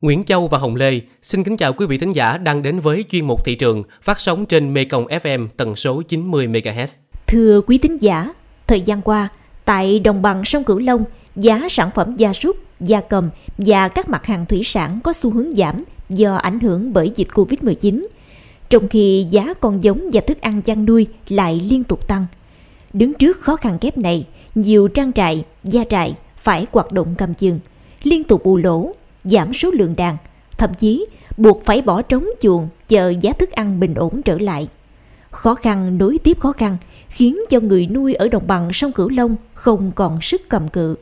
Nguyễn Châu và Hồng Lê xin kính chào quý vị thính giả đang đến với chuyên mục thị trường phát sóng trên Mekong FM tần số 90 MHz. Thưa quý thính giả, thời gian qua, tại đồng bằng sông Cửu Long, giá sản phẩm gia súc, gia cầm và các mặt hàng thủy sản có xu hướng giảm do ảnh hưởng bởi dịch Covid-19, trong khi giá con giống và thức ăn chăn nuôi lại liên tục tăng. Đứng trước khó khăn kép này, nhiều trang trại, gia trại phải hoạt động cầm chừng, liên tục bù lỗ, giảm số lượng đàn, thậm chí buộc phải bỏ trống chuồng chờ giá thức ăn bình ổn trở lại. Khó khăn nối tiếp khó khăn khiến cho người nuôi ở đồng bằng sông Cửu Long không còn sức cầm cự.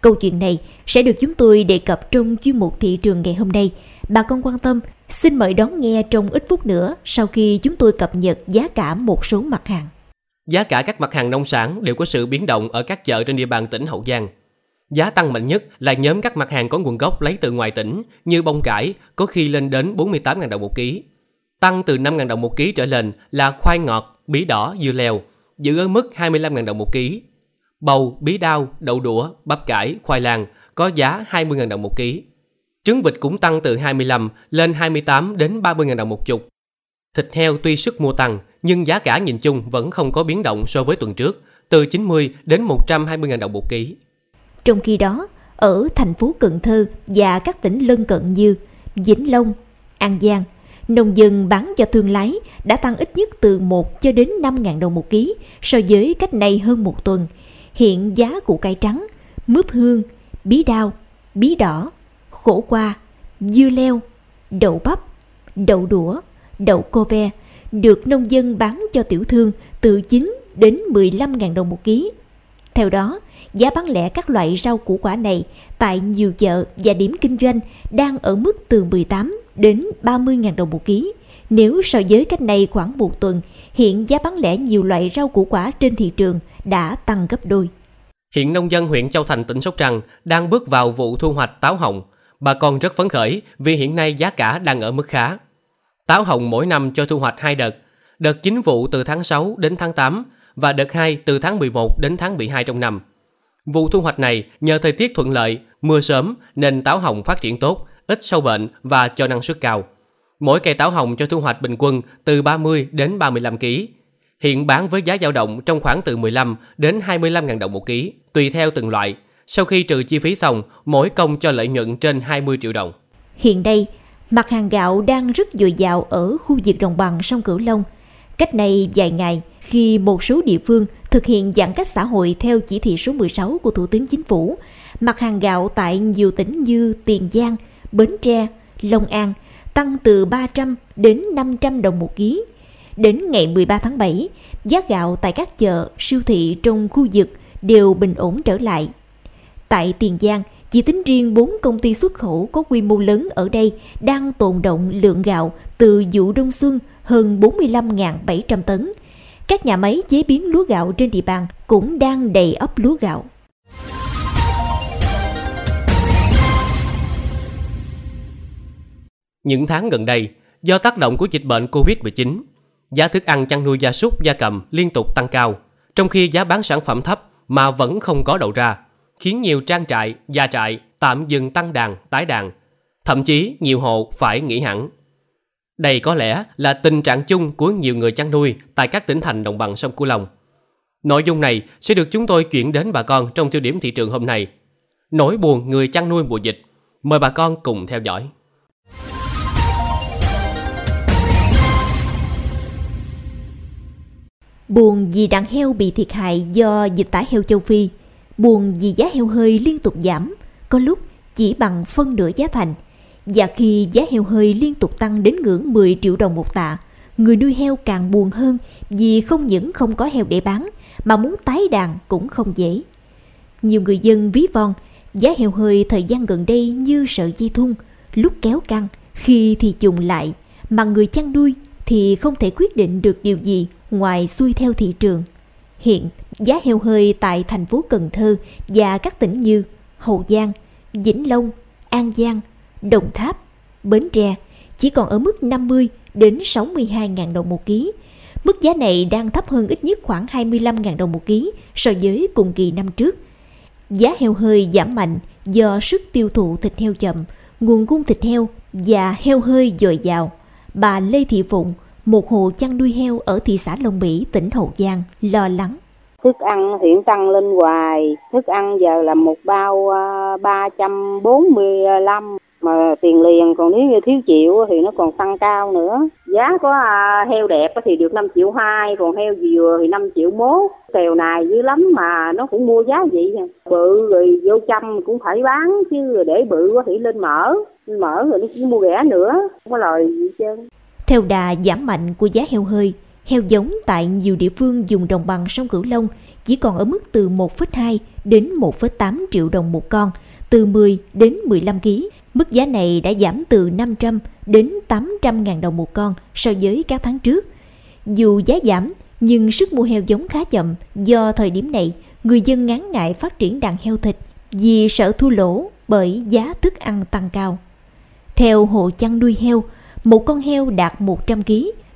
Câu chuyện này sẽ được chúng tôi đề cập trong chuyên mục thị trường ngày hôm nay. Bà con quan tâm, xin mời đón nghe trong ít phút nữa sau khi chúng tôi cập nhật giá cả một số mặt hàng. Giá cả các mặt hàng nông sản đều có sự biến động ở các chợ trên địa bàn tỉnh Hậu Giang. Giá tăng mạnh nhất là nhóm các mặt hàng có nguồn gốc lấy từ ngoài tỉnh như bông cải có khi lên đến 48.000 đồng một ký. Tăng từ 5.000 đồng một ký trở lên là khoai ngọt, bí đỏ, dưa leo, giữ ở mức 25.000 đồng một ký. Bầu, bí đao, đậu đũa, bắp cải, khoai lang có giá 20.000 đồng một ký. Trứng vịt cũng tăng từ 25 lên 28 đến 30.000 đồng một chục. Thịt heo tuy sức mua tăng, nhưng giá cả nhìn chung vẫn không có biến động so với tuần trước, từ 90 đến 120.000 đồng một ký. Trong khi đó, ở thành phố Cần Thơ và các tỉnh lân cận như Vĩnh Long, An Giang, nông dân bán cho thương lái đã tăng ít nhất từ 1 cho đến 5.000 đồng một ký so với cách này hơn một tuần. Hiện giá củ cải trắng, mướp hương, bí đao, bí đỏ, khổ qua, dưa leo, đậu bắp, đậu đũa, đậu cô ve được nông dân bán cho tiểu thương từ 9 đến 15.000 đồng một ký. Theo đó, giá bán lẻ các loại rau củ quả này tại nhiều chợ và điểm kinh doanh đang ở mức từ 18 đến 30.000 đồng một ký. Nếu so với cách này khoảng một tuần, hiện giá bán lẻ nhiều loại rau củ quả trên thị trường đã tăng gấp đôi. Hiện nông dân huyện Châu Thành tỉnh Sóc Trăng đang bước vào vụ thu hoạch táo hồng. Bà con rất phấn khởi vì hiện nay giá cả đang ở mức khá. Táo hồng mỗi năm cho thu hoạch hai đợt, đợt chính vụ từ tháng 6 đến tháng 8 và đợt 2 từ tháng 11 đến tháng 12 trong năm. Vụ thu hoạch này nhờ thời tiết thuận lợi, mưa sớm nên táo hồng phát triển tốt, ít sâu bệnh và cho năng suất cao. Mỗi cây táo hồng cho thu hoạch bình quân từ 30 đến 35 kg. Hiện bán với giá dao động trong khoảng từ 15 đến 25 ngàn đồng một ký, tùy theo từng loại. Sau khi trừ chi phí xong, mỗi công cho lợi nhuận trên 20 triệu đồng. Hiện đây, mặt hàng gạo đang rất dồi dào ở khu vực đồng bằng sông Cửu Long. Cách này vài ngày, khi một số địa phương thực hiện giãn cách xã hội theo chỉ thị số 16 của Thủ tướng Chính phủ, mặt hàng gạo tại nhiều tỉnh như Tiền Giang, Bến Tre, Long An tăng từ 300 đến 500 đồng một ký. Đến ngày 13 tháng 7, giá gạo tại các chợ, siêu thị trong khu vực đều bình ổn trở lại. Tại Tiền Giang, chỉ tính riêng 4 công ty xuất khẩu có quy mô lớn ở đây đang tồn động lượng gạo từ vụ đông xuân hơn 45.700 tấn. Các nhà máy chế biến lúa gạo trên địa bàn cũng đang đầy ấp lúa gạo. Những tháng gần đây, do tác động của dịch bệnh COVID-19, giá thức ăn chăn nuôi gia súc gia cầm liên tục tăng cao, trong khi giá bán sản phẩm thấp mà vẫn không có đầu ra, khiến nhiều trang trại, gia trại tạm dừng tăng đàn, tái đàn. Thậm chí nhiều hộ phải nghỉ hẳn. Đây có lẽ là tình trạng chung của nhiều người chăn nuôi tại các tỉnh thành đồng bằng sông Cửu Long. Nội dung này sẽ được chúng tôi chuyển đến bà con trong tiêu điểm thị trường hôm nay. Nỗi buồn người chăn nuôi mùa dịch. Mời bà con cùng theo dõi. Buồn vì đàn heo bị thiệt hại do dịch tả heo châu Phi. Buồn vì giá heo hơi liên tục giảm, có lúc chỉ bằng phân nửa giá thành. Và khi giá heo hơi liên tục tăng đến ngưỡng 10 triệu đồng một tạ, người nuôi heo càng buồn hơn vì không những không có heo để bán, mà muốn tái đàn cũng không dễ. Nhiều người dân ví von, giá heo hơi thời gian gần đây như sợi dây thun, lúc kéo căng, khi thì trùng lại, mà người chăn nuôi thì không thể quyết định được điều gì ngoài xuôi theo thị trường. Hiện, giá heo hơi tại thành phố Cần Thơ và các tỉnh như Hậu Giang, Vĩnh Long, An Giang, Đồng Tháp, Bến Tre chỉ còn ở mức 50 đến 62.000 đồng một ký. Mức giá này đang thấp hơn ít nhất khoảng 25.000 đồng một ký so với cùng kỳ năm trước. Giá heo hơi giảm mạnh do sức tiêu thụ thịt heo chậm, nguồn cung thịt heo và heo hơi dồi dào. Bà Lê Thị Phụng, một hộ chăn nuôi heo ở thị xã Long Mỹ, tỉnh Hậu Giang, lo lắng. Thức ăn hiện tăng lên hoài, thức ăn giờ là một bao à, 345, mà tiền liền còn nếu như thiếu chịu thì nó còn tăng cao nữa. Giá có à, heo đẹp thì được 5 triệu hai còn heo dừa thì 5 triệu mốt. Kèo này dữ lắm mà nó cũng mua giá vậy à. bự rồi vô trăm cũng phải bán chứ để bự quá thì lên mở. Mở rồi nó cũng mua rẻ nữa không có lời gì trơn. Theo đà giảm mạnh của giá heo hơi heo giống tại nhiều địa phương dùng đồng bằng sông Cửu Long chỉ còn ở mức từ 1,2 đến 1,8 triệu đồng một con, từ 10 đến 15 kg Mức giá này đã giảm từ 500 đến 800 ngàn đồng một con so với các tháng trước. Dù giá giảm, nhưng sức mua heo giống khá chậm do thời điểm này người dân ngán ngại phát triển đàn heo thịt vì sợ thua lỗ bởi giá thức ăn tăng cao. Theo hộ chăn nuôi heo, một con heo đạt 100 kg,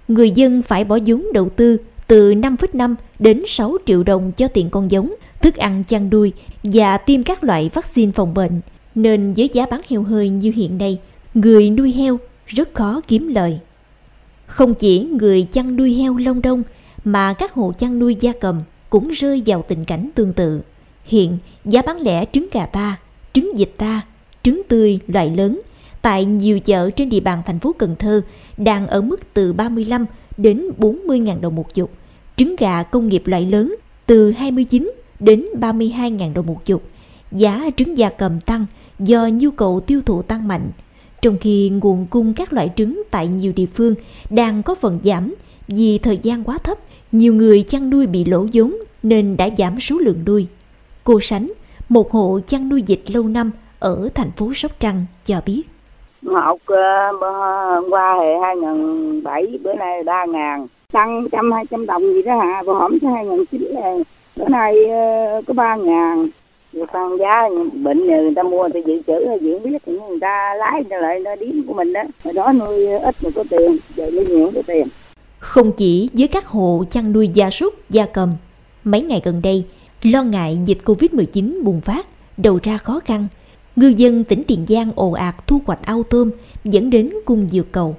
người dân phải bỏ vốn đầu tư từ 5,5 đến 6 triệu đồng cho tiền con giống, thức ăn chăn nuôi và tiêm các loại vaccine phòng bệnh – nên với giá bán heo hơi như hiện nay, người nuôi heo rất khó kiếm lời. Không chỉ người chăn nuôi heo lông đông mà các hộ chăn nuôi gia cầm cũng rơi vào tình cảnh tương tự. Hiện giá bán lẻ trứng gà ta, trứng vịt ta, trứng tươi loại lớn tại nhiều chợ trên địa bàn thành phố Cần Thơ đang ở mức từ 35 đến 40 ngàn đồng một chục. Trứng gà công nghiệp loại lớn từ 29 đến 32 ngàn đồng một chục. Giá trứng gia cầm tăng do nhu cầu tiêu thụ tăng mạnh, trong khi nguồn cung các loại trứng tại nhiều địa phương đang có phần giảm vì thời gian quá thấp, nhiều người chăn nuôi bị lỗ vốn nên đã giảm số lượng nuôi. Cô Sánh, một hộ chăn nuôi vịt lâu năm ở thành phố Sóc Trăng cho biết. Học uh, qua thì hai ngàn bảy bữa nay 3 ngàn, tăng trăm hai trăm đồng gì đó hả, còn hổm hai ngàn chín ờ, bữa nay uh, có ba ngàn người tăng giá, bệnh người ta mua thì dự trữ diễn biết thì người ta lái, người ta lại nó điếm của mình đó. Hồi đó nuôi ít mà có tiền, giờ nuôi nhiều có tiền. Không chỉ với các hộ chăn nuôi gia súc, gia cầm, mấy ngày gần đây, lo ngại dịch Covid-19 bùng phát, đầu ra khó khăn. Ngư dân tỉnh Tiền Giang ồ ạt thu hoạch ao tôm, dẫn đến cung dược cầu.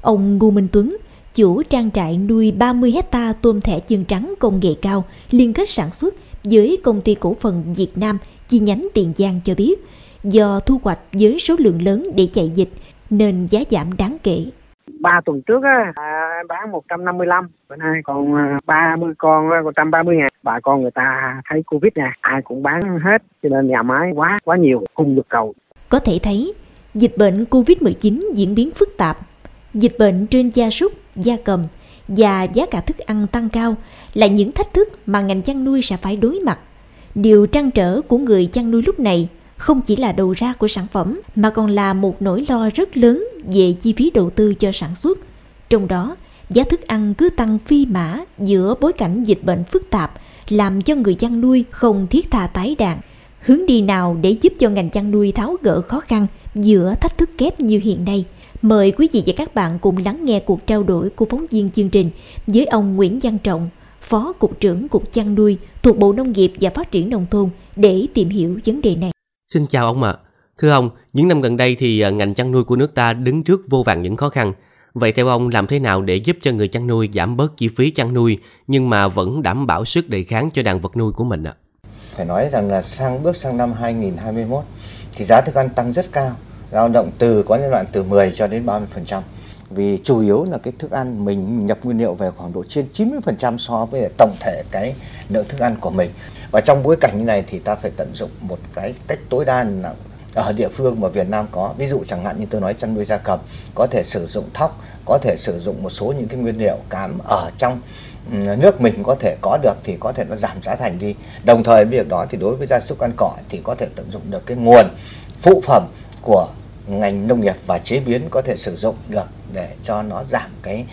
Ông Ngô Minh Tuấn, chủ trang trại nuôi 30 hecta tôm thẻ chân trắng công nghệ cao, liên kết sản xuất với công ty cổ phần Việt Nam chi nhánh Tiền Giang cho biết, do thu hoạch với số lượng lớn để chạy dịch nên giá giảm đáng kể. Ba tuần trước á, à, bán 155, bữa nay còn 30 à, con, còn 130 ngàn. Bà con người ta thấy Covid nè, ai cũng bán hết, cho nên nhà máy quá, quá nhiều, cung được cầu. Có thể thấy, dịch bệnh Covid-19 diễn biến phức tạp. Dịch bệnh trên gia súc, gia cầm và giá cả thức ăn tăng cao là những thách thức mà ngành chăn nuôi sẽ phải đối mặt. Điều trăn trở của người chăn nuôi lúc này không chỉ là đầu ra của sản phẩm mà còn là một nỗi lo rất lớn về chi phí đầu tư cho sản xuất. Trong đó, giá thức ăn cứ tăng phi mã giữa bối cảnh dịch bệnh phức tạp làm cho người chăn nuôi không thiết tha tái đàn. Hướng đi nào để giúp cho ngành chăn nuôi tháo gỡ khó khăn giữa thách thức kép như hiện nay – Mời quý vị và các bạn cùng lắng nghe cuộc trao đổi của phóng viên chương trình với ông Nguyễn Văn Trọng, Phó Cục trưởng Cục Chăn nuôi thuộc Bộ Nông nghiệp và Phát triển Nông thôn để tìm hiểu vấn đề này. Xin chào ông ạ. À. Thưa ông, những năm gần đây thì à, ngành chăn nuôi của nước ta đứng trước vô vàng những khó khăn. Vậy theo ông làm thế nào để giúp cho người chăn nuôi giảm bớt chi phí chăn nuôi nhưng mà vẫn đảm bảo sức đề kháng cho đàn vật nuôi của mình ạ? À? Phải nói rằng là sang bước sang năm 2021 thì giá thức ăn tăng rất cao. Dao động từ, có giai đoạn từ 10 cho đến 30% vì chủ yếu là cái thức ăn mình nhập nguyên liệu về khoảng độ trên 90% so với tổng thể cái lượng thức ăn của mình. Và trong bối cảnh như này thì ta phải tận dụng một cái cách tối đa là ở địa phương mà Việt Nam có ví dụ chẳng hạn như tôi nói chăn nuôi gia cầm có thể sử dụng thóc có thể sử dụng một số những cái nguyên liệu cám ở trong ừ, nước mình có thể có được thì có thể nó giảm giá thành đi. Đồng thời việc đó thì đối với gia súc ăn cỏ thì có thể tận dụng được cái nguồn phụ phẩm của ngành nông nghiệp và chế biến có thể sử dụng được để cho nó giảm cái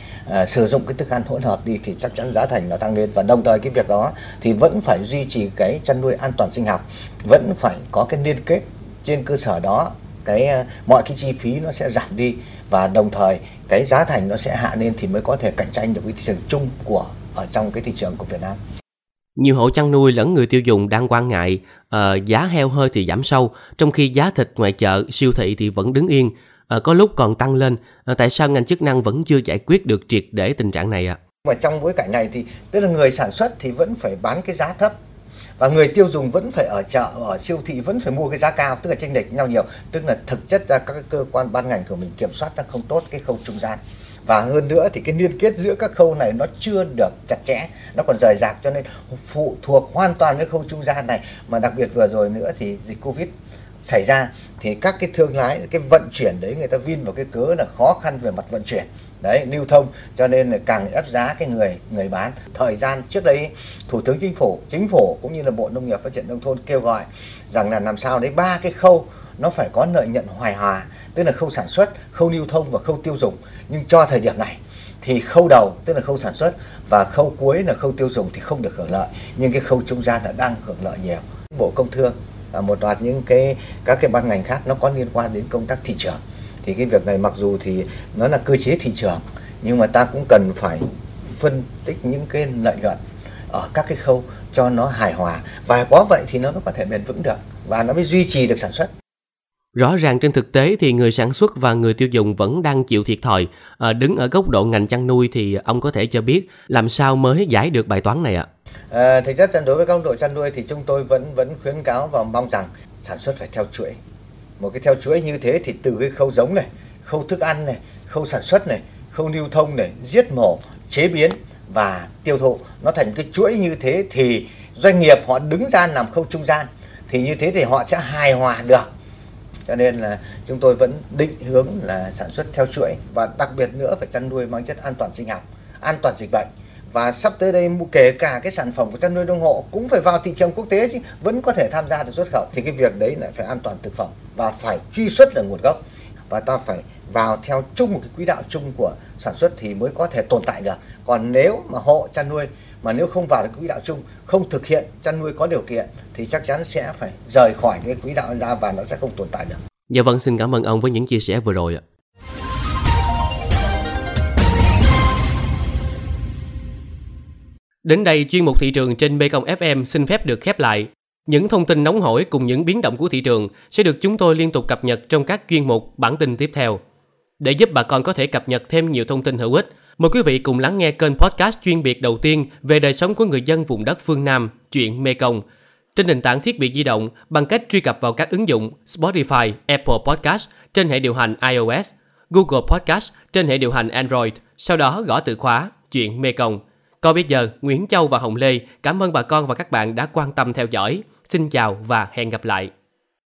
uh, sử dụng cái thức ăn hỗn hợp đi thì chắc chắn giá thành nó tăng lên. Và đồng thời cái việc đó thì vẫn phải duy trì cái chăn nuôi an toàn sinh học vẫn phải có cái liên kết trên cơ sở đó cái uh, mọi cái chi phí nó sẽ giảm đi và đồng thời cái giá thành nó sẽ hạ lên thì mới có thể cạnh tranh được với thị trường chung của ở trong cái thị trường của Việt Nam. Nhiều hộ chăn nuôi lẫn người tiêu dùng đang quan ngại uh, giá heo hơi thì giảm sâu, trong khi giá thịt ngoài chợ, siêu thị thì vẫn đứng yên, uh, có lúc còn tăng lên. Uh, tại sao ngành chức năng vẫn chưa giải quyết được triệt để tình trạng này ạ? À? Mà trong bối cảnh này thì tức là người sản xuất thì vẫn phải bán cái giá thấp và người tiêu dùng vẫn phải ở chợ, ở siêu thị vẫn phải mua cái giá cao, tức là chênh lệch nhau nhiều. Tức là thực chất ra các cơ quan ban ngành của mình kiểm soát đang không tốt cái khâu trung gian. Và hơn nữa thì cái liên kết giữa các khâu này nó chưa được chặt chẽ, nó còn rời rạc cho nên phụ thuộc hoàn toàn với khâu trung gian này. Mà đặc biệt vừa rồi nữa thì dịch covid xảy ra thì các cái thương lái, cái vận chuyển đấy, người ta vin vào cái cớ là khó khăn về mặt vận chuyển đấy, lưu thông, cho nên là càng ép giá cái người người bán. Thời gian trước đây, thủ tướng chính phủ chính phủ cũng như là bộ nông nghiệp phát triển nông thôn kêu gọi rằng là làm sao đấy ba cái khâu nó phải có lợi nhuận hoài hòa, tức là khâu sản xuất, khâu lưu thông và khâu tiêu dùng. Nhưng cho thời điểm này thì khâu đầu, tức là khâu sản xuất và khâu cuối là khâu tiêu dùng thì không được hưởng lợi. Nhưng cái khâu trung gian là đang hưởng lợi nhiều. Bộ công thương và một loạt những cái, các cái ban ngành khác nó có liên quan đến công tác thị trường thì cái việc này mặc dù thì nó là cơ chế thị trường nhưng mà ta cũng cần phải phân tích những cái lợi nhuận ở các cái khâu cho nó hài hòa và có vậy thì nó mới có thể bền vững được và nó mới duy trì được sản xuất Rõ ràng trên thực tế thì người sản xuất và người tiêu dùng vẫn đang chịu thiệt thòi. À, đứng ở góc độ ngành chăn nuôi thì ông có thể cho biết làm sao mới giải được bài toán này ạ? À, thực chất đối với góc độ chăn nuôi thì chúng tôi vẫn vẫn khuyến cáo và mong rằng sản xuất phải theo chuỗi. Một cái theo chuỗi như thế thì từ cái khâu giống này, khâu thức ăn này, khâu sản xuất này, khâu lưu thông này, giết mổ, chế biến và tiêu thụ nó thành cái chuỗi như thế thì doanh nghiệp họ đứng ra làm khâu trung gian. Thì như thế thì họ sẽ hài hòa được. Cho nên là chúng tôi vẫn định hướng là sản xuất theo chuỗi và đặc biệt nữa phải chăn nuôi mang chất an toàn sinh học an toàn dịch bệnh và sắp tới đây kể cả cái sản phẩm của chăn nuôi nông hộ cũng phải vào thị trường quốc tế chứ vẫn có thể tham gia được xuất khẩu thì cái việc đấy lại phải an toàn thực phẩm và phải truy xuất được nguồn gốc và ta phải vào theo chung một cái quỹ đạo chung của sản xuất thì mới có thể tồn tại được còn nếu mà hộ chăn nuôi mà nếu không vào được quỹ đạo chung không thực hiện chăn nuôi có điều kiện thì chắc chắn sẽ phải rời khỏi cái quỹ đạo ra và nó sẽ không tồn tại được. Dạ vâng, xin cảm ơn ông với những chia sẻ vừa rồi ạ. Đến đây chuyên mục thị trường trên Mekong FM xin phép được khép lại. Những thông tin nóng hổi cùng những biến động của thị trường sẽ được chúng tôi liên tục cập nhật trong các chuyên mục bản tin tiếp theo. Để giúp bà con có thể cập nhật thêm nhiều thông tin hữu ích, mời quý vị cùng lắng nghe kênh podcast chuyên biệt đầu tiên về đời sống của người dân vùng đất phương Nam, chuyện Mekong trên nền tảng thiết bị di động bằng cách truy cập vào các ứng dụng Spotify, Apple Podcast trên hệ điều hành iOS, Google Podcast trên hệ điều hành Android, sau đó gõ từ khóa chuyện Mekong. Còn bây giờ, Nguyễn Châu và Hồng Lê cảm ơn bà con và các bạn đã quan tâm theo dõi. Xin chào và hẹn gặp lại.